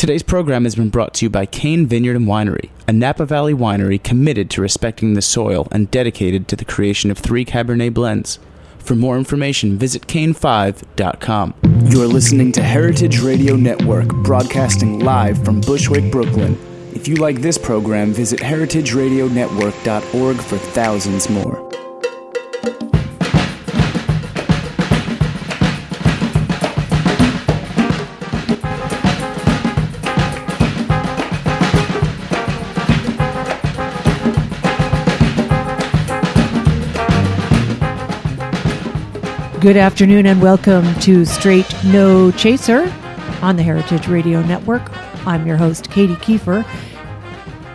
Today's program has been brought to you by Cain Vineyard and Winery, a Napa Valley winery committed to respecting the soil and dedicated to the creation of three Cabernet blends. For more information, visit cain5.com. You're listening to Heritage Radio Network, broadcasting live from Bushwick, Brooklyn. If you like this program, visit heritageradionetwork.org for thousands more. Good afternoon and welcome to Straight No Chaser on the Heritage Radio Network. I'm your host, Katie Keiffer,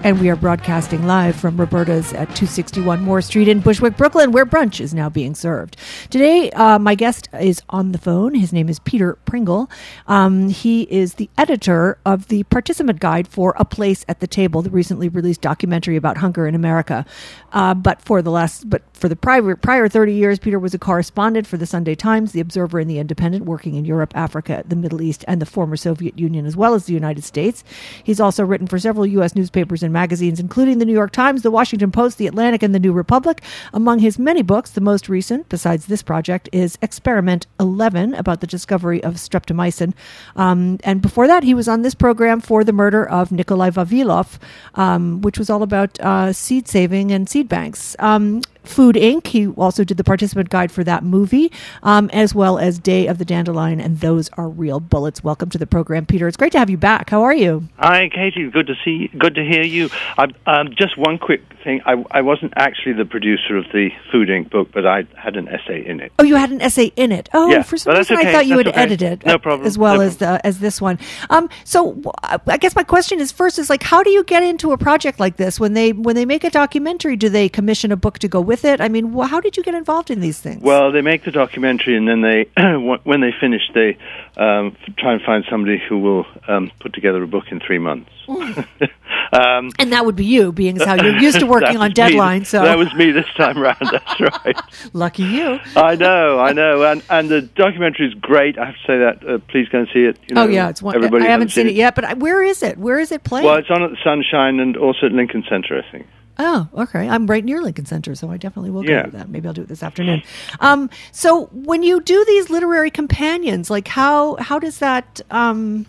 and we are broadcasting live from Roberta's at 261 Moore Street in Bushwick, Brooklyn, where brunch is now being served. Today, uh, my guest is on the phone. His name is Peter Pringle. Um, he is the editor of the participant guide for A Place at the Table, the recently released documentary about hunger in America. Uh, but for the last, but for the prior, prior 30 years, Peter was a correspondent for the Sunday Times, the Observer, and the Independent, working in Europe, Africa, the Middle East, and the former Soviet Union, as well as the United States. He's also written for several U.S. newspapers and magazines, including the New York Times, the Washington Post, the Atlantic, and the New Republic. Among his many books, the most recent, besides this project, is Experiment 11 about the discovery of streptomycin. Um, and before that, he was on this program for the murder of Nikolai Vavilov, um, which was all about uh, seed saving and seed banks. Um, Food Inc. He also did the participant guide for that movie, um, as well as Day of the Dandelion, and those are real bullets. Welcome to the program, Peter. It's great to have you back. How are you? Hi, Katie. Good to see. You. Good to hear you. I, um, just one quick thing. I, I wasn't actually the producer of the Food Inc. book, but I had an essay in it. Oh, you had an essay in it. Oh, Yeah, for some reason I thought you That's had okay. edited, No problem. as well No as the as this one. Um, so I guess my question is first is like, how do you get into a project like this when they when they make a documentary? Do they commission a book to go with it? I mean, wh- how did you get involved in these things? Well, they make the documentary, and then they, when they finish, they um, try and find somebody who will um, put together a book in three months. um, and that would be you, being as how you're used to working on me. deadlines. So that was me this time round. That's right. lucky you. I know, I know, and and the documentary is great. I have to say that. Uh, please go and see it. You know, oh yeah, it's one. Everybody I haven't seen it yet, but I, where is it? Where is it playing? Well, it's on at the Sunshine and also at Lincoln Center, I think. Oh, okay. I'm right near Lincoln Center, so I definitely will go Yeah. to that. Maybe I'll do it this afternoon. Um, so when you do these literary companions, like how how does that um,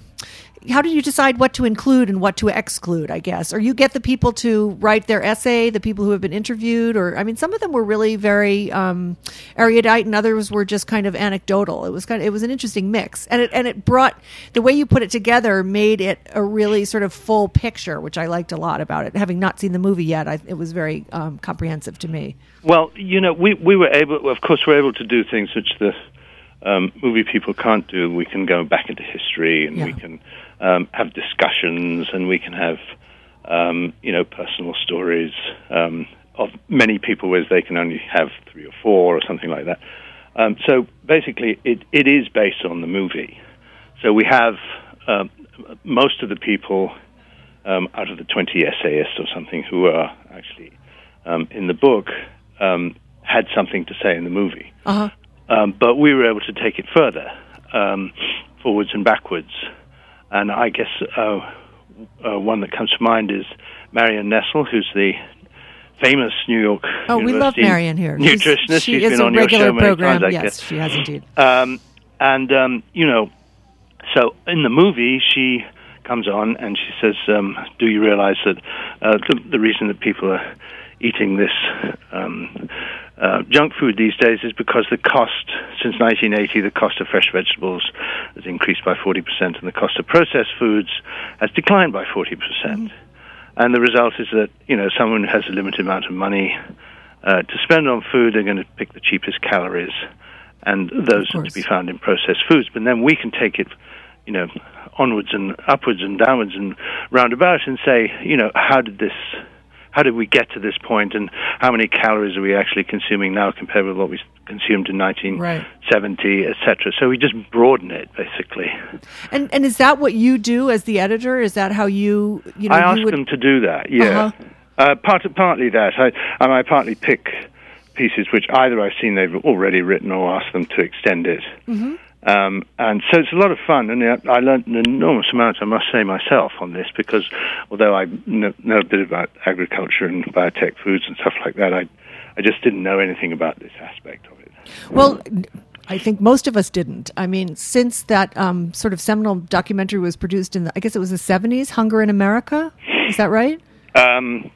how do you decide what to include and what to exclude? I guess, or you get the people to write their essay, the people who have been interviewed, or I mean, some of them were really very um, erudite, and others were just kind of anecdotal. It was kind of it was an interesting mix, and it and it brought the way you put it together made it a really sort of full picture, which I liked a lot about it. Having not seen the movie yet, I, it was very um, comprehensive to me. Well, you know, we we were able, of course, we're able to do things which the um, movie people can't do. We can go back into history, and we can um, have discussions, and we can have, um, you know, personal stories um, of many people, whereas they can only have three or four or something like that. Um, so basically, it it is based on the movie. So we have um, most of the people um, out of the 20 essayists or something who are actually um, in the book um, had something to say in the movie. Uh huh. Um, but we were able to take it further, um, forwards and backwards. And I guess uh, uh, one that comes to mind is Marion Nestle, who's the famous New York Oh, we love Marion here. She's- nutritionist. She She's is been a on your regular show many program. times, I yes, guess. she has indeed. Um, and um, you know, so in the movie, she comes on and she says, um, "Do you realize that uh, the, the reason that people are eating this um, uh, junk food these days is because the cost since 1980, the cost of fresh vegetables has increased by 40 percent, and the cost of processed foods has declined by 40 percent." And the result is that you know someone who has a limited amount of money uh, to spend on food, they're going to pick the cheapest calories, and those are to be found in processed foods. But then we can take it, you know, onwards and upwards and downwards and roundabout, and say, you know, how did this, how did we get to this point, and how many calories are we actually consuming now compared with what we consumed in 1970, etc. So we just broaden it basically. And and is that what you do as the editor? Is that how you you know I ask would them to do that. Yeah, Uh-huh. uh part partly that. I, and I partly pick pieces which either I've seen they've already written or ask them to extend it. Mm-hmm. Um, and so it's a lot of fun, and I learned an enormous amount, I must say myself, on this because although I know, know a bit about agriculture and biotech foods and stuff like that, I I just didn't know anything about this aspect of it. Well, I think most of us didn't. I mean, since that um, sort of seminal documentary was produced in, the, I guess it was the 70s, Hunger in America. Is that right? Um,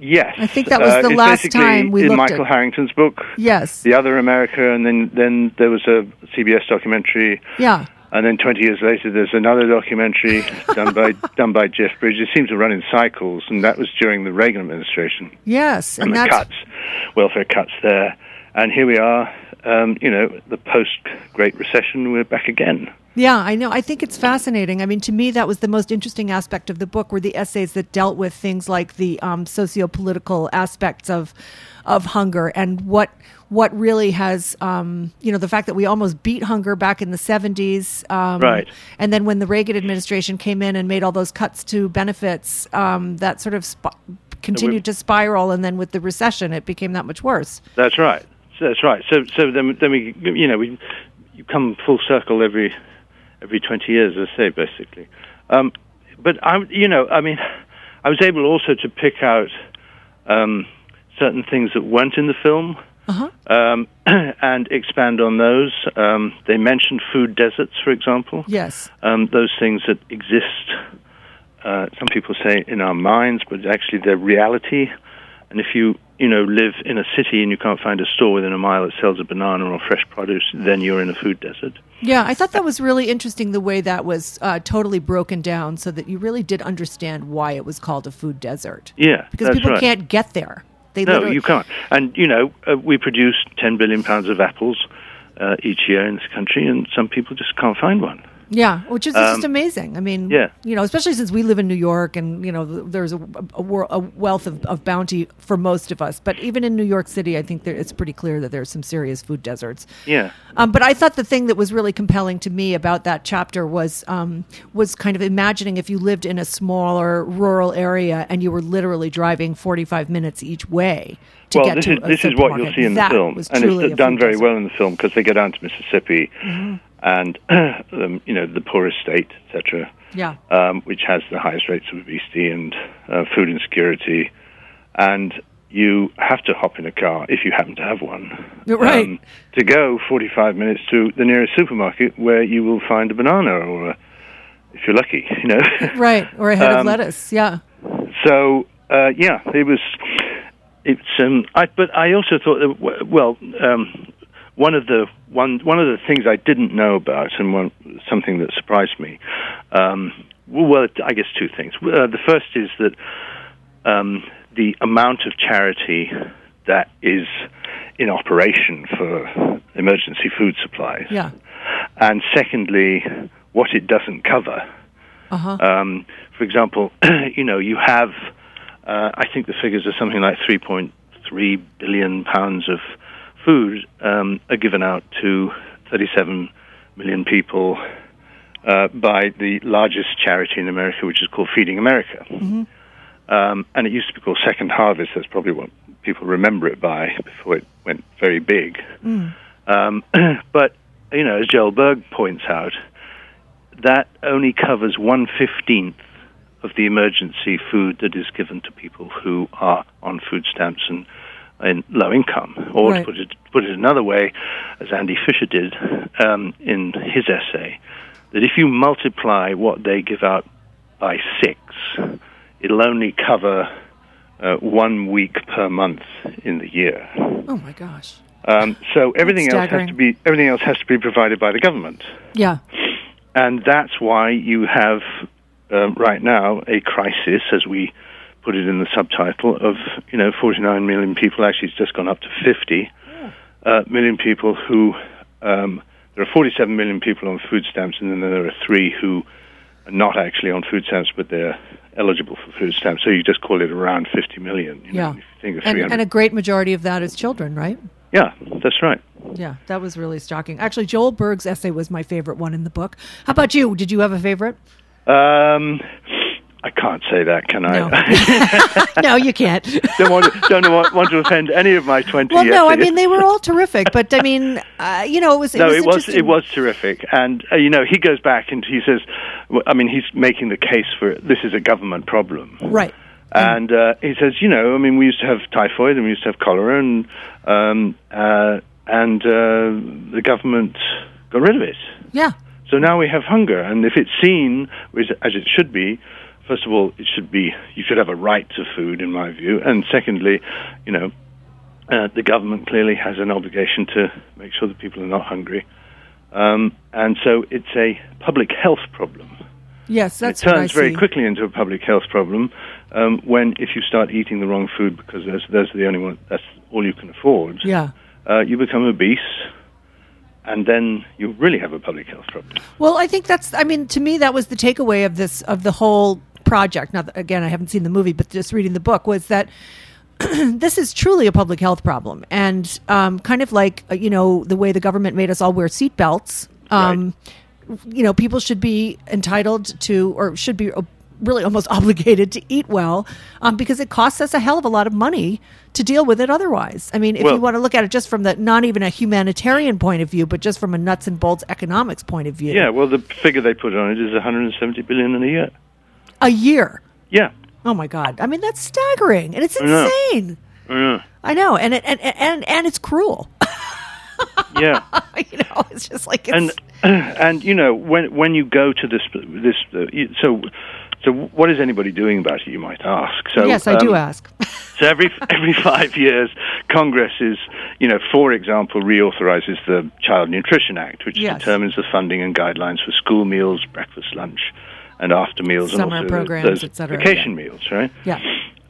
yes, I think that was Uh, the it's last time we in looked Michael at- Harrington's book, Yes. The Other America, and then then there was a CBS documentary. Yeah. And then 20 years later, there's another documentary done by done by Jeff Bridges. It seems to run in cycles, and that was during the Reagan administration Yes. and, And the cuts, welfare cuts there. And here we are, um, you know, the post Great Recession. We're back again. Yeah, I know. I think it's fascinating. I mean, to me, that was the most interesting aspect of the book were the essays that dealt with things like the um, socio-political aspects of of hunger and what what really has, um, you know, the fact that we almost beat hunger back in the seventies, um, Right. And then when the Reagan administration came in and made all those cuts to benefits, um, that sort of sp- continued to spiral, and then with the recession, it became that much worse. That's right. That's right. So so then then we you know we you come full circle every every 20 years, as I say, basically. Um, but I you know I mean I was able also to pick out um, certain things that weren't in the film. Uh-huh. Um, and expand on those. Um, they mentioned food deserts, for example. Yes. um, those things that exist. Uh, some people say in our minds, but actually they're reality. And if you you know live in a city and you can't find a store within a mile that sells a banana or fresh produce, then you're in a food desert. Yeah, I thought that was really interesting the way that was uh, totally broken down so that you really did understand why it was called a food desert. Yeah, Because people right. can't get there. They No, literally, you can't. And you know, uh, we produce 10 billion pounds of apples uh, each year in this country, and some people just can't find one. Yeah, which is just Um, amazing. I mean, yeah. you know, especially since we live in New York and, you know, there's a, a, a wealth of, of bounty for most of us. But even in New York City, I think there, it's pretty clear that there's some serious food deserts. Yeah. Um, but I thought the thing that was really compelling to me about that chapter was um, was kind of imagining if you lived in a smaller rural area and you were literally driving 45 minutes each way to well, get this to is this is what you'll see in That the film, and it's done very. Mm-hmm. well in the film because they go down to Mississippi, and um, you know the poorest state, etc. Yeah. um, which has the highest rates of obesity and uh, food insecurity. And you have to hop in a car if you happen to have one. um, to go 45 minutes to the nearest supermarket where you will find a banana or a, if you're lucky, you know. Right, or a head of Um, lettuce. Yeah. So uh, yeah, it was. It's. Um, I, but I also thought that well, um, one of the one one of the things I didn't know about, and one something that surprised me. Um, well, I guess two things. Uh, the first is that um, the amount of charity that is in operation for emergency food supplies, Yeah. and secondly, what it doesn't cover. Uh-huh. Um, for example, you know, you have, uh, I think the figures are something like 3.3 billion pounds of food um, are given out to 37 million people uh, by the largest charity in America, which is called Feeding America. Um, and it used to be called Second Harvest. That's probably what people remember it by before it went very big. Um, but, you know, as Joel Berg points out, that only covers one fifteenth of the emergency food that is given to people who are on food stamps and in low income. Or Right. to put it put it another way, as Andy Fisher did um, in his essay, that if you multiply what they give out by six, it'll only cover uh, one week per month in the year. Oh my gosh. Um, so everything else has to be everything else has to be provided by the government Yeah. and that's why you have um, right now a crisis, as we put it in the subtitle, of you know 49 million people. Actually, it's just gone up to 50 uh, million people who. Um, there are 47 million people on food stamps, and then there are three who are not actually on food stamps, but they're eligible for food stamps. So you just call it around 50 million. You know, Yeah. if you think of And, and a great majority of that is children, right? yeah, that's right. Yeah, that was really shocking. Actually, Joel Berg's essay was my favorite one in the book. How about you? Did you have a favorite? Um, I can't say that, can I? No, no you can't. don't want to, don't want, want to offend any of my twenty. Well, no, I mean they were all terrific, but I mean, uh, you know, it was it no, was it was it was terrific, and uh, you know he goes back and he says, I mean he's making the case for this is a government problem, right. and uh, he says, you know, I mean we used to have typhoid and we used to have cholera, and um, uh, and uh, the government got rid of it. Yeah, So now we have hunger, and if it's seen as it should be, first of all, it should be you should have a right to food, in my view, and secondly, you know, uh, the government clearly has an obligation to make sure that people are not hungry, um, and so it's a public health problem. yes, that's it what I turns very quickly into a public health problem um, when if you start eating the wrong food because those those are the only one that's all you can afford. Yeah. Uh, you become obese. And then you really have a public health problem. Well, I think that's. I mean, to me, that was the takeaway of this of the whole project. Now, again, I haven't seen the movie, but just reading the book was that this is truly a public health problem, and um, kind of like uh, you know the way the government made us all wear seatbelts. Um, You know, people should be entitled to, or should be uh, really almost obligated to eat well, um, because it costs us a hell of a lot of money to deal with it otherwise. I mean, if Well- you want to look at it just from the not even a humanitarian point of view, but just from a nuts and bolts economics point of view. Yeah, well, the figure they put on it is 170 billion in a year. A year. Yeah, Oh my god! I mean, that's staggering, and it's know. insane. yeah, I know, and it, and and and it's cruel. yeah. you know, it's just like it's and and you know when when you go to this this uh, so so what is anybody doing about it? You might ask. So yes, I do um, ask. So every every five years, Congress is, you know, for example, reauthorizes the Child Nutrition Act, which Yes. determines the funding and guidelines for school meals, breakfast, lunch, and after meals, Summer and also programs, those et cetera, vacation yeah. meals, right? Yeah,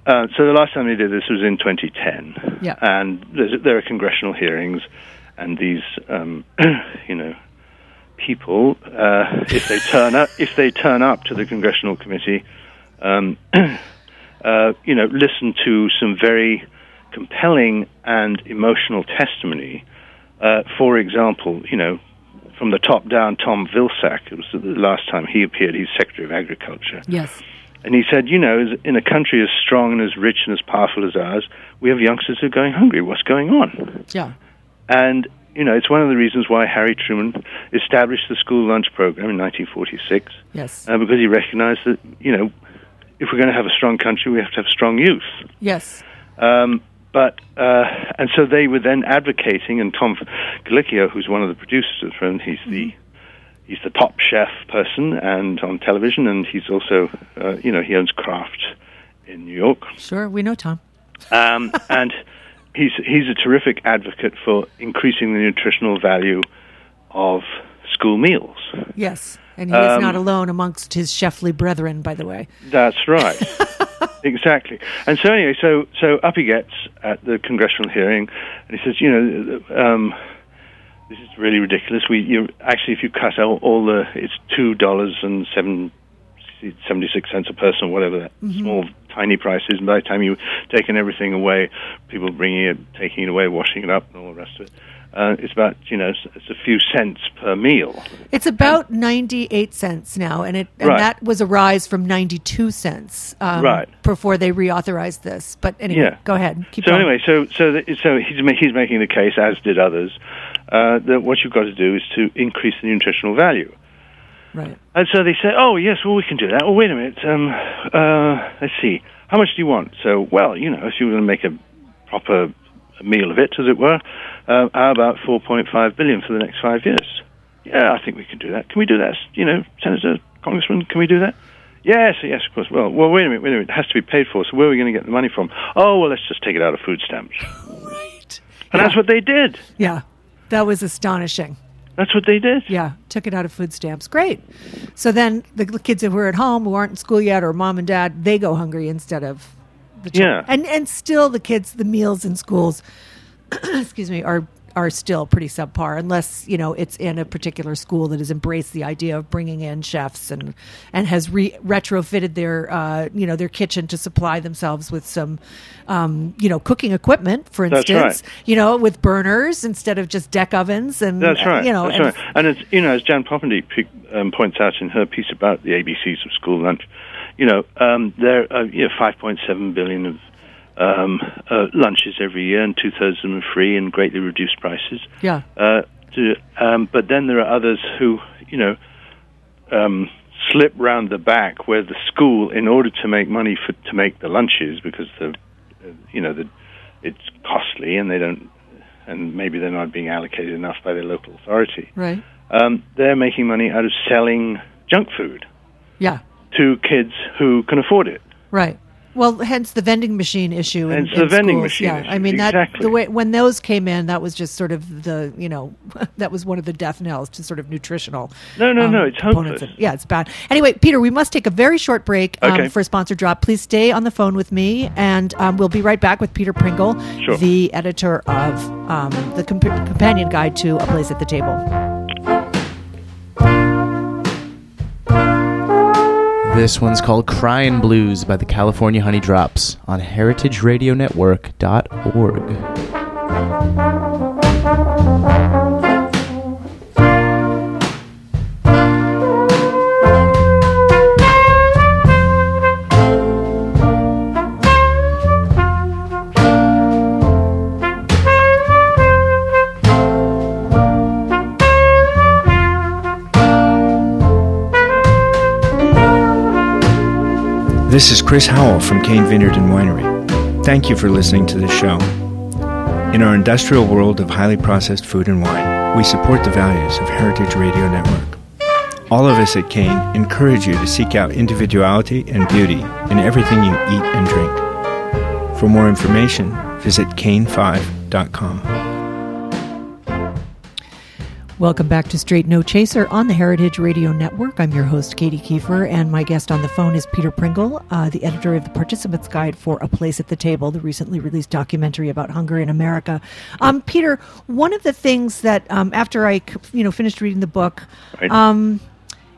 Uh, so the last time they did this was in 2010. Yeah. And there are congressional hearings, and these, um, you know, people, uh, if they turn up, if they turn up to the congressional committee, um, uh, you know, listen to some very compelling and emotional testimony. Uh, for example, you know, from the top down, Tom Vilsack. It was the last time he appeared. He's Secretary of Agriculture. yes, And he said, you know, in a country as strong and as rich and as powerful as ours, we have youngsters who are going hungry. What's going on? yeah, And, you know, it's one of the reasons why Harry Truman established the school lunch program in 1946, yes, uh, because he recognized that, you know, if we're going to have a strong country, we have to have strong youth. yes, Um, but uh, and so they were then advocating, and Tom Colicchio, who's one of the producers of the film, he's the he's the top chef person and on television, and he's also uh, you know he owns Craft in New York, sure. We know Tom. um, and he's he's a terrific advocate for increasing the nutritional value of school meals. Yes, and he is Um, not alone amongst his chefly brethren. By the way, That's right. exactly. And so anyway, so so up he gets at the congressional hearing, and he says, you know, um, this is really ridiculous. We you actually, if you cut out all the, it's two dollars and seven. 76 cents a person, or whatever that small, tiny price is. And by the time you've taken everything away, people bringing it, taking it away, washing it up, and all the rest of it, uh, it's about, you know, it's, a few cents per meal. it's about ninety-eight cents now, and it and Right. that was a rise from ninety-two cents. Um, Right. before they reauthorized this. But anyway, Yeah. go ahead. Keep so going. anyway, so so the, so he's he's making the case, as did others, uh, that what you've got to do is to increase the nutritional value. right? And so they say, oh yes, well we can do that. Well, wait a minute. Um, uh, let's see, how much do you want? So, well, you know, if you were going to make a proper meal of it, as it were, uh, how about 4.5 billion for the next five years? Yeah, I think we can do that. Can we do that? You know, Senator, Congressman, can we do that? Yes, yes, of course. Well, well, wait a minute, wait a minute. It has to be paid for. So where are we going to get the money from? Oh, well, let's just take it out of food stamps. Right. And that's what they did. Yeah, that was astonishing. That's what they did. Yeah, took it out of food stamps. Great. So then the kids who were at home who aren't in school yet, or mom and dad, they go hungry instead of the children. Yeah. And and still the kids, the meals in schools, excuse me, are are still pretty subpar unless you know it's in a particular school that has embraced the idea of bringing in chefs and and has re- retrofitted their uh, you know their kitchen to supply themselves with some um, you know cooking equipment for instance right. you know with burners instead of just deck ovens and That's right. you know That's and right. And it's you know, as Jan Poppendieck um, points out in her piece about the ABCs of school lunch, you know, um, there are you know, 5.7 billion of um, uh, lunches every year, and two thirds of them are free and greatly reduced prices. Yeah. Uh, to, um, but then there are others who, you know, um, slip round the back where the school, in order to make money for to make the lunches, because the, uh, you know, the, it's costly and they don't, and maybe they're not being allocated enough by their local authority. Right. Um, they're making money out of selling junk food Yeah. To kids who can afford it. Right. Well, hence the vending machine issue. in- Hence the vending schools. machine Yeah, issue, I mean that exactly. the way when those came in, that was just sort of the you know that was one of the death knells to sort of nutritional. No, no, um, no, it's hopeless. of- yeah, it's bad. Anyway, Peter, we must take a very short break um, Okay. for a sponsor drop. Please stay on the phone with me, and um, we'll be right back with Peter Pringle, Sure. the editor of um, the comp- companion guide to A Place at the Table. This one's called Cryin' Blues by the California Honey Drops on heritageradionetwork.org. This is Chris Howell from Cain Vineyard and Winery. Thank you for listening to this show. In our industrial world of highly processed food and wine, we support the values of Heritage Radio Network. All of us at Cain encourage you to seek out individuality and beauty in everything you eat and drink. For more information, visit cain5.com. Welcome back to Straight No Chaser on the Heritage Radio Network. I'm your host, Katie Keiffer, and my guest on the phone is Peter Pringle, uh, the editor of the Participants Guide for A Place at the Table, the recently released documentary about hunger in America. Um, Peter, one of the things that um, after I, you know, finished reading the book, Right. um,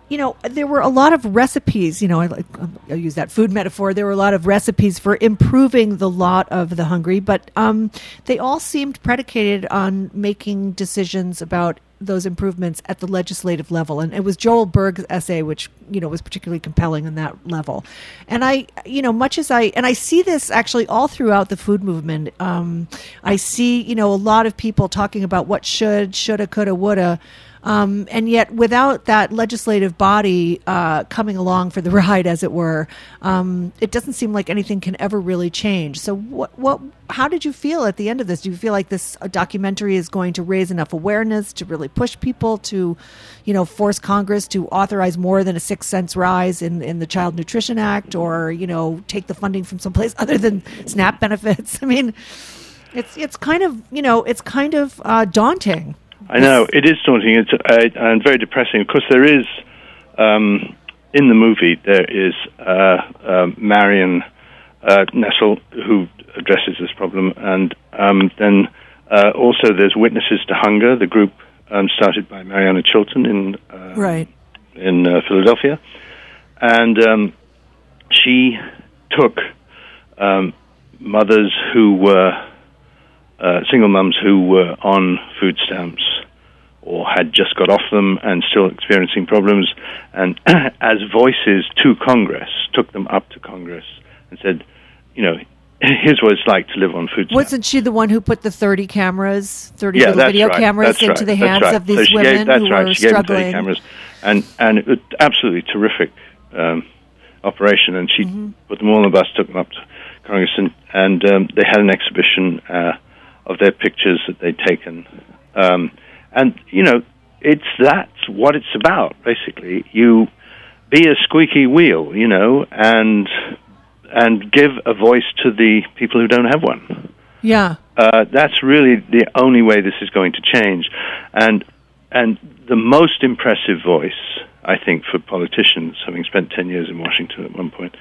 you know, there were a lot of recipes. You know, I, like I use that food metaphor. There were a lot of recipes for improving the lot of the hungry, but um, they all seemed predicated on making decisions about those improvements at the legislative level. And it was Joel Berg's essay, which you know was particularly compelling on that level. And I, you know, much as I and I see this actually all throughout the food movement. Um, I see, you know, a lot of people talking about what should, shoulda, coulda, woulda. Um, and yet, without that legislative body uh, coming along for the ride, as it were, um, it doesn't seem like anything can ever really change. So, what, what, how did you feel at the end of this? Do you feel like this uh, documentary is going to raise enough awareness to really push people to, you know, force Congress to authorize more than a six cents rise in, in the Child Nutrition Act, or you know, take the funding from someplace other than SNAP benefits? I mean, it's it's kind of you know, it's kind of uh, daunting. I know it is daunting. It's uh, and very depressing. Of course, there is um, in the movie there is uh, um Marion uh, Nestle who addresses this problem, and um, then uh, also there's Witnesses to Hunger, the group um, started by Mariana Chilton in uh, Right. in uh, Philadelphia, and um, she took um, mothers who were uh, single mums who were on food stamps or had just got off them and still experiencing problems, and as voices to Congress, took them up to Congress and said, you know, here's what it's like to live on food stamps. Wasn't she the one who put the 30 cameras, 30 yeah, little video right. cameras into right. the hands right. of these so women gave, that's who right. were she gave them 30 struggling? cameras, and and it was absolutely terrific um, operation. And she Mm-hmm. put them all on the bus, took them up to Congress, and and um, they had an exhibition uh, of their pictures that they'd taken. Um, and you know, it's that's what it's about. Basically, you be a squeaky wheel, you know, and and give a voice to the people who don't have one Yeah. uh, that's really the only way this is going to change. And and the most impressive voice, I think, for politicians, having spent ten years in Washington at one point,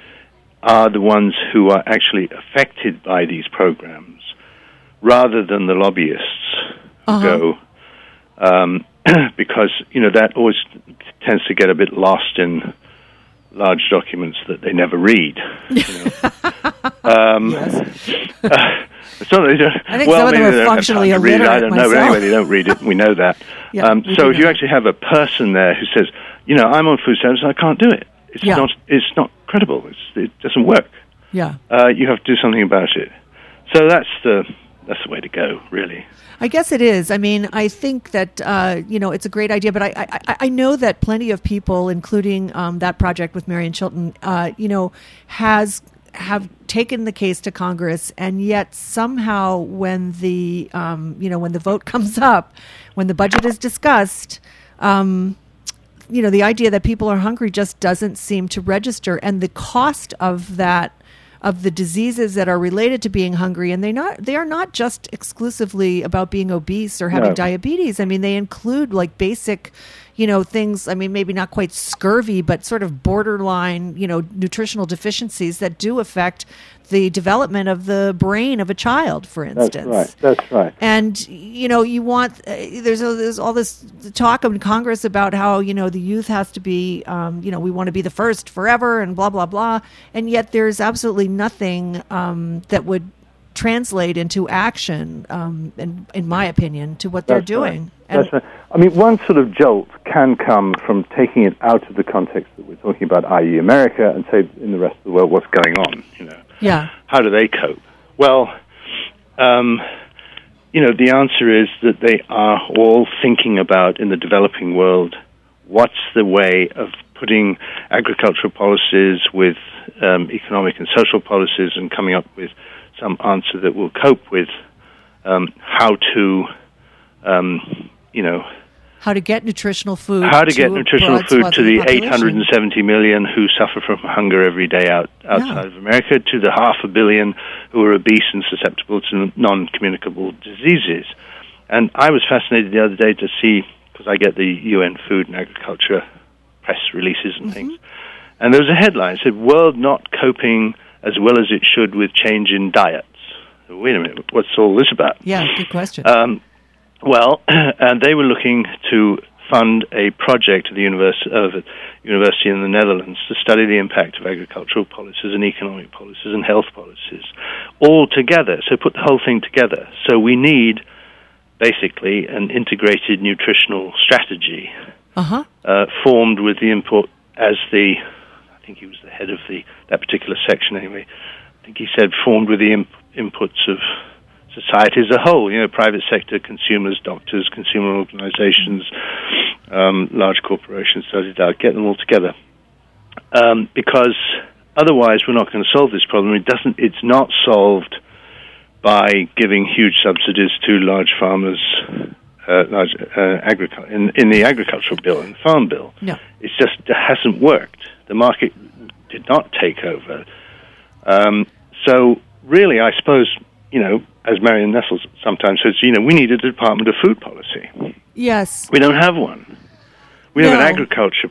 are the ones who are actually affected by these programs, rather than the lobbyists who Uh-huh. go. Um, because you know that always tends to get a bit lost in large documents that they never read. You know? um, uh, it's not that they don't, I think well, some of them are functionally time to read it. I don't know, but anyway, they don't read it. We know that. Yeah, um, so if you actually have a person there who says, you know, I'm on food stamps, I can't do it. It's Yeah. not. It's not credible. It's, it doesn't work. Yeah. Uh, you have to do something about it. So that's the that's the way to go, really. I guess it is. I mean, I think that uh, you know it's a great idea, but I, I, I know that plenty of people, including um, that project with Marion Chilton, uh, you know, has have taken the case to Congress, and yet somehow when the um, you know when the vote comes up, when the budget is discussed. Um, you know the idea that people are hungry just doesn't seem to register and the cost of that of the diseases that are related to being hungry, and they not they are not just exclusively about being obese or having No. diabetes. I mean, they include like basic, you know, things. I mean, maybe not quite scurvy, but sort of borderline, you know, nutritional deficiencies that do affect the development of the brain of a child, for instance. That's right. That's right. And you know, you want uh, there's a, there's all this talk in Congress about how you know the youth has to be, um, you know, we want to be the first forever and blah blah blah, and yet there's absolutely nothing um, that would translate into action, um, in in my opinion, to what they're That's right. doing. And That's right. I mean, one sort of jolt can come from taking it out of the context that we're talking about, i.e., America, and say in the rest of the world, what's going on? You know, yeah, how do they cope? Well, um, you know, the answer is that they are all thinking about in the developing world what's the way of putting agricultural policies with um, economic and social policies and coming up with some answer that will cope with um, how to, um, you know, how to get nutritional food? how to get a nutritional food to the population. 870 million who suffer from hunger every day out, outside Yeah. of America, to the half a billion who are obese and susceptible to non-communicable diseases. And I was fascinated the other day to see, because I get the UN Food and Agriculture press releases and things, and there was a headline that said, "World not coping as well as it should with change in diets." Wait a minute, what's all this about? Yeah, good question. Um, well, and they were looking to fund a project at the univers- a university in the Netherlands to study the impact of agricultural policies and economic policies and health policies all together. So put the whole thing together. So we need basically an integrated nutritional strategy Uh huh. uh, formed with the input as the, I think he was the head of the that particular section anyway. I think he said formed with the imp- inputs of society as a whole. You know, private sector, consumers, doctors, consumer organisations, um, large corporations. Da da da. Get them all together, um, because otherwise we're not going to solve this problem. It doesn't. It's not solved by giving huge subsidies to large farmers. Uh, large uh, agricul- in, in the agricultural bill and the farm bill, No. it's just hasn't worked. The market did not take over. Um, so really, I suppose you know, as Marion Nestle sometimes says, you know, we need a Department of Food Policy. Yes. We don't have one. We have an agriculture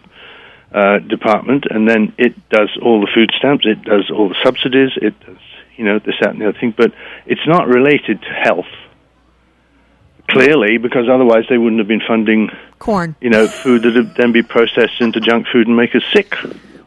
uh, department, and then it does all the food stamps, it does all the subsidies, it does you know this, that, and the other thing. But it's not related to health. Clearly, because otherwise they wouldn't have been funding, Corn. you know, food that would then be processed into junk food and make us sick.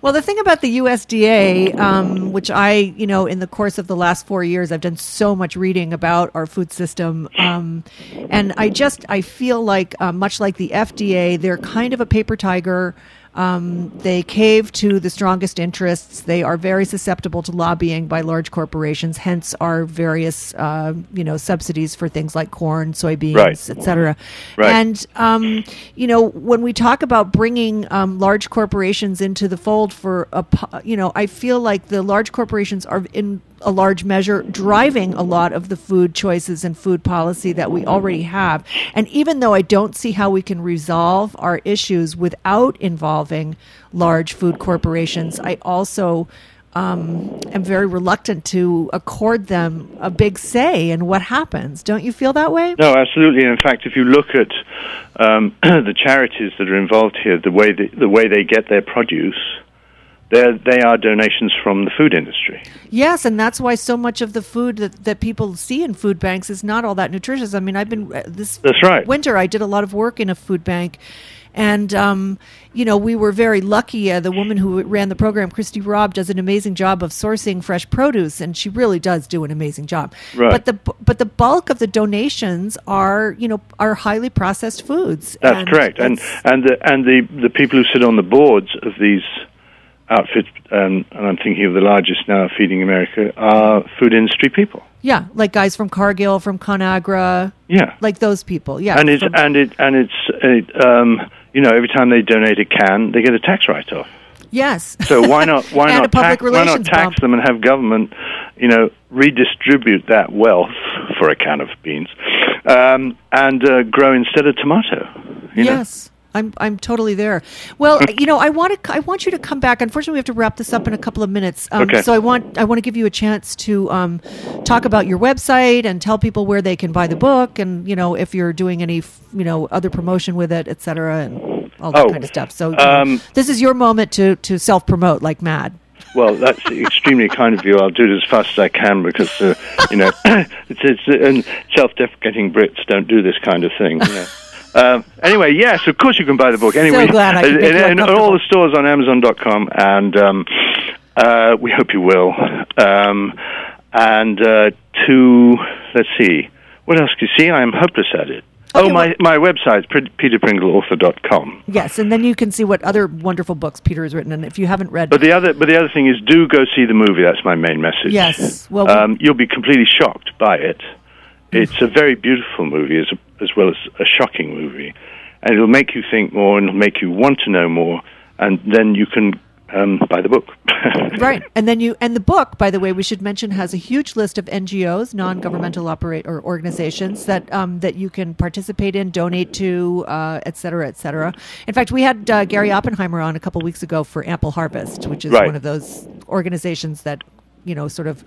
Well, the thing about the USDA, um, which I, you know, in the course of the last four years, I've done so much reading about our food system, um, and I just I feel like, uh, much like the FDA, they're kind of a paper tiger. Um, they cave to the strongest interests. They are very susceptible to lobbying by large corporations. Hence, our various, uh, you know, subsidies for things like corn, soybeans, Right. et cetera. Right. And um, you know, when we talk about bringing um, large corporations into the fold for a, you know, I feel like the large corporations are in a large measure driving a lot of the food choices and food policy that we already have. And even though I don't see how we can resolve our issues without involving large food corporations, I also um, am very reluctant to accord them a big say in what happens. Don't you feel that way? No, absolutely. In fact, if you look at um, the charities that are involved here, the way the way they get their produce, they're, they are donations from the food industry. Yes, and that's why so much of the food that, that people see in food banks is not all that nutritious. I mean, I've been uh, this That's right. winter. I did a lot of work in a food bank, and um, you know we were very lucky. Uh, the woman who ran the program, Christy Robb, does an amazing job of sourcing fresh produce, and she really does do an amazing job. Right. But the but the bulk of the donations are you know are highly processed foods. That's and correct. And and the and the the people who sit on the boards of these outfits, um, and I'm thinking of the largest now feeding America, are food industry people. Yeah, like guys from Cargill, from Conagra, Yeah, like those people. Yeah, and it's from- and it and it's it, um, you know every time they donate a can, they get a tax write-off. yes. So why not why And not tax, why not tax bump. them and have government, you know, redistribute that wealth for a can of beans, um, and uh, grow instead of tomato. You know? I'm I'm totally there. Well, you know, I want to I want you to come back. Unfortunately, we have to wrap this up in a couple of minutes. Um, Okay. So I want I want to give you a chance to um, talk about your website and tell people where they can buy the book, and you know if you're doing any you know other promotion with it, et cetera, and all that Oh, kind of stuff. So you know, um, this is your moment to to self promote like mad. Well, that's extremely kind of you. I'll do it as fast as I can because, uh, you know, it's, it's and self-deprecating Brits don't do this kind of thing. You know. Um, anyway, yes, of course you can buy the book. Anyway, glad I could and, make you and, and all the stores on Amazon.com, and um, uh, we hope you will. Um, and uh, to let's see, what else? can You see, I am hopeless at it. Okay, oh, my well- my website, peterpringleauthor.com. Yes, and then you can see what other wonderful books Peter has written. And if you haven't read, But the other, but the other thing is, do go see the movie. That's my main message. Yes, well, we- um, you'll be completely shocked by it. It's a very beautiful movie, as as well as a shocking movie, and it'll make you think more and it'll make you want to know more, and then you can um, buy the book. right and then you and the book by the way we should mention has a huge list of ngos non-governmental operate or organizations that um, that you can participate in donate to uh, et cetera et cetera in fact we had uh, gary oppenheimer on a couple weeks ago for ample harvest which is Right. one of those organizations that you know sort of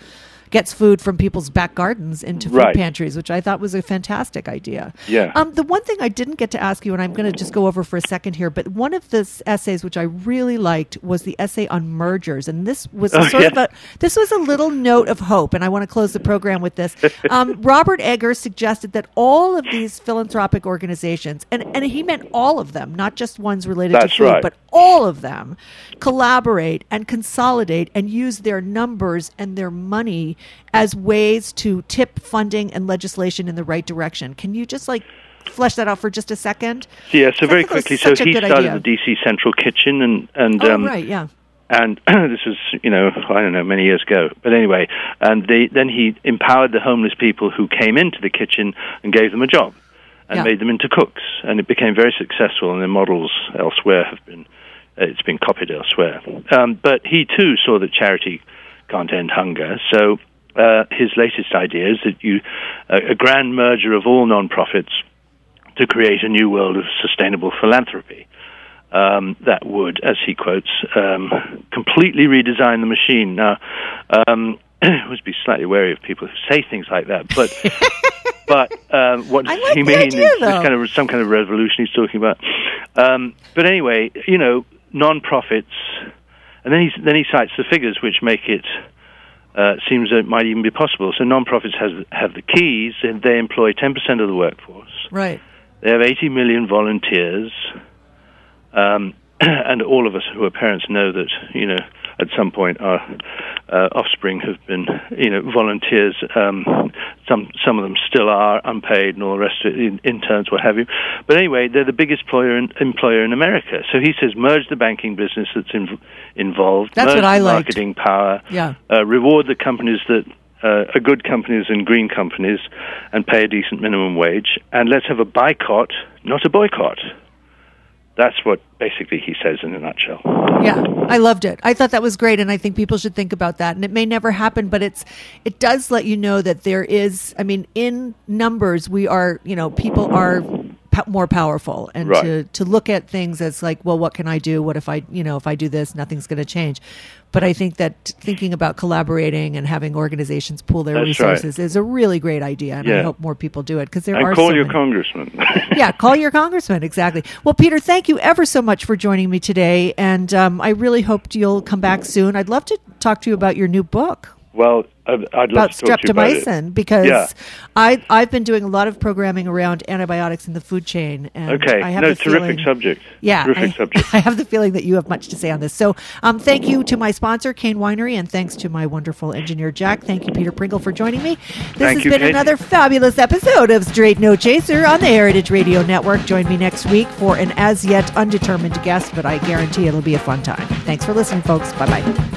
gets food from people's back gardens into food Right. pantries which i thought was a fantastic idea Yeah. um, the one thing i didn't get to ask you and i'm going to just go over for a second here but one of the essays which i really liked was the essay on mergers and this was a Oh, sort yeah. of a this was a little note of hope and i want to close the program with this um, robert egger suggested that all of these philanthropic organizations and, and he meant all of them not just ones related That's to food right. but all of them collaborate and consolidate and use their numbers and their money as ways to tip funding and legislation in the right direction can you just like flesh that out for just a second yeah. So very thought that was quickly, so he started idea. the DC Central Kitchen, and and oh um, right yeah and this was you know I don't know many years ago, but anyway, and they, then he empowered the homeless people who came into the kitchen and gave them a job and Yeah. made them into cooks, and it became very successful. And the models elsewhere have been it's been copied elsewhere. Um, but he too saw that charity can't end hunger, so. Uh, his latest idea is that you, uh, a grand merger of all non-profits to create a new world of sustainable philanthropy um, that would, as he quotes, um, completely redesign the machine. Now, um, I must be slightly wary of people who say things like that, but but um, what does like he mean? idea, It's kind of some kind of revolution he's talking about. Um, but anyway, you know, non-profits, and then he then he cites the figures which make it. Uh, seems that it might even be possible. So non-profits has, have the keys, and they employ 10% of the workforce. right They have 80 million volunteers, um, and all of us who are parents know that you know at some point our uh, offspring have been you know volunteers. Um, some some of them still are unpaid, and all the rest of it, in, interns, what have you. But anyway, they're the biggest employer in, employer in America. So he says merge the banking business that's in, involved. That's what I the liked. marketing power yeah uh, reward the companies that uh, are good companies and green companies and pay a decent minimum wage, and let's have a boycott, not a boycott. That's what basically he says in a nutshell. Yeah, I loved it. I thought that was great, and I think people should think about that. And it may never happen, but it's it does let you know that there is. I mean, in numbers, we are. You know, people are more powerful, and Right. to to look at things as like, well, what can I do? What if I, you know, if I do this, nothing's going to change. But I think that thinking about collaborating and having organizations pool their That's right. resources is a really great idea, and I hope more people do it because there and are call so your many congressman. yeah, call your congressman. Exactly. Well, Peter, thank you ever so much for joining me today. And um, I really hope you'll come back soon. I'd love to talk to you about your new book. Well, I'd, I'd love about to talk to you about streptomycin because Yeah. I I've been doing a lot of programming around antibiotics in the food chain, and Okay, I have no, terrific feeling, subject. Yeah, terrific I, subject. I have the feeling that you have much to say on this. So, um, thank you to my sponsor, Cain Winery, and thanks to my wonderful engineer, Jack. Thank you, Peter Pringle, for joining me. This Thank has you, been Kate. another fabulous episode of Straight No Chaser on the Heritage Radio Network. Join me next week for an as yet undetermined guest, but I guarantee it'll be a fun time. Thanks for listening, folks. Bye bye.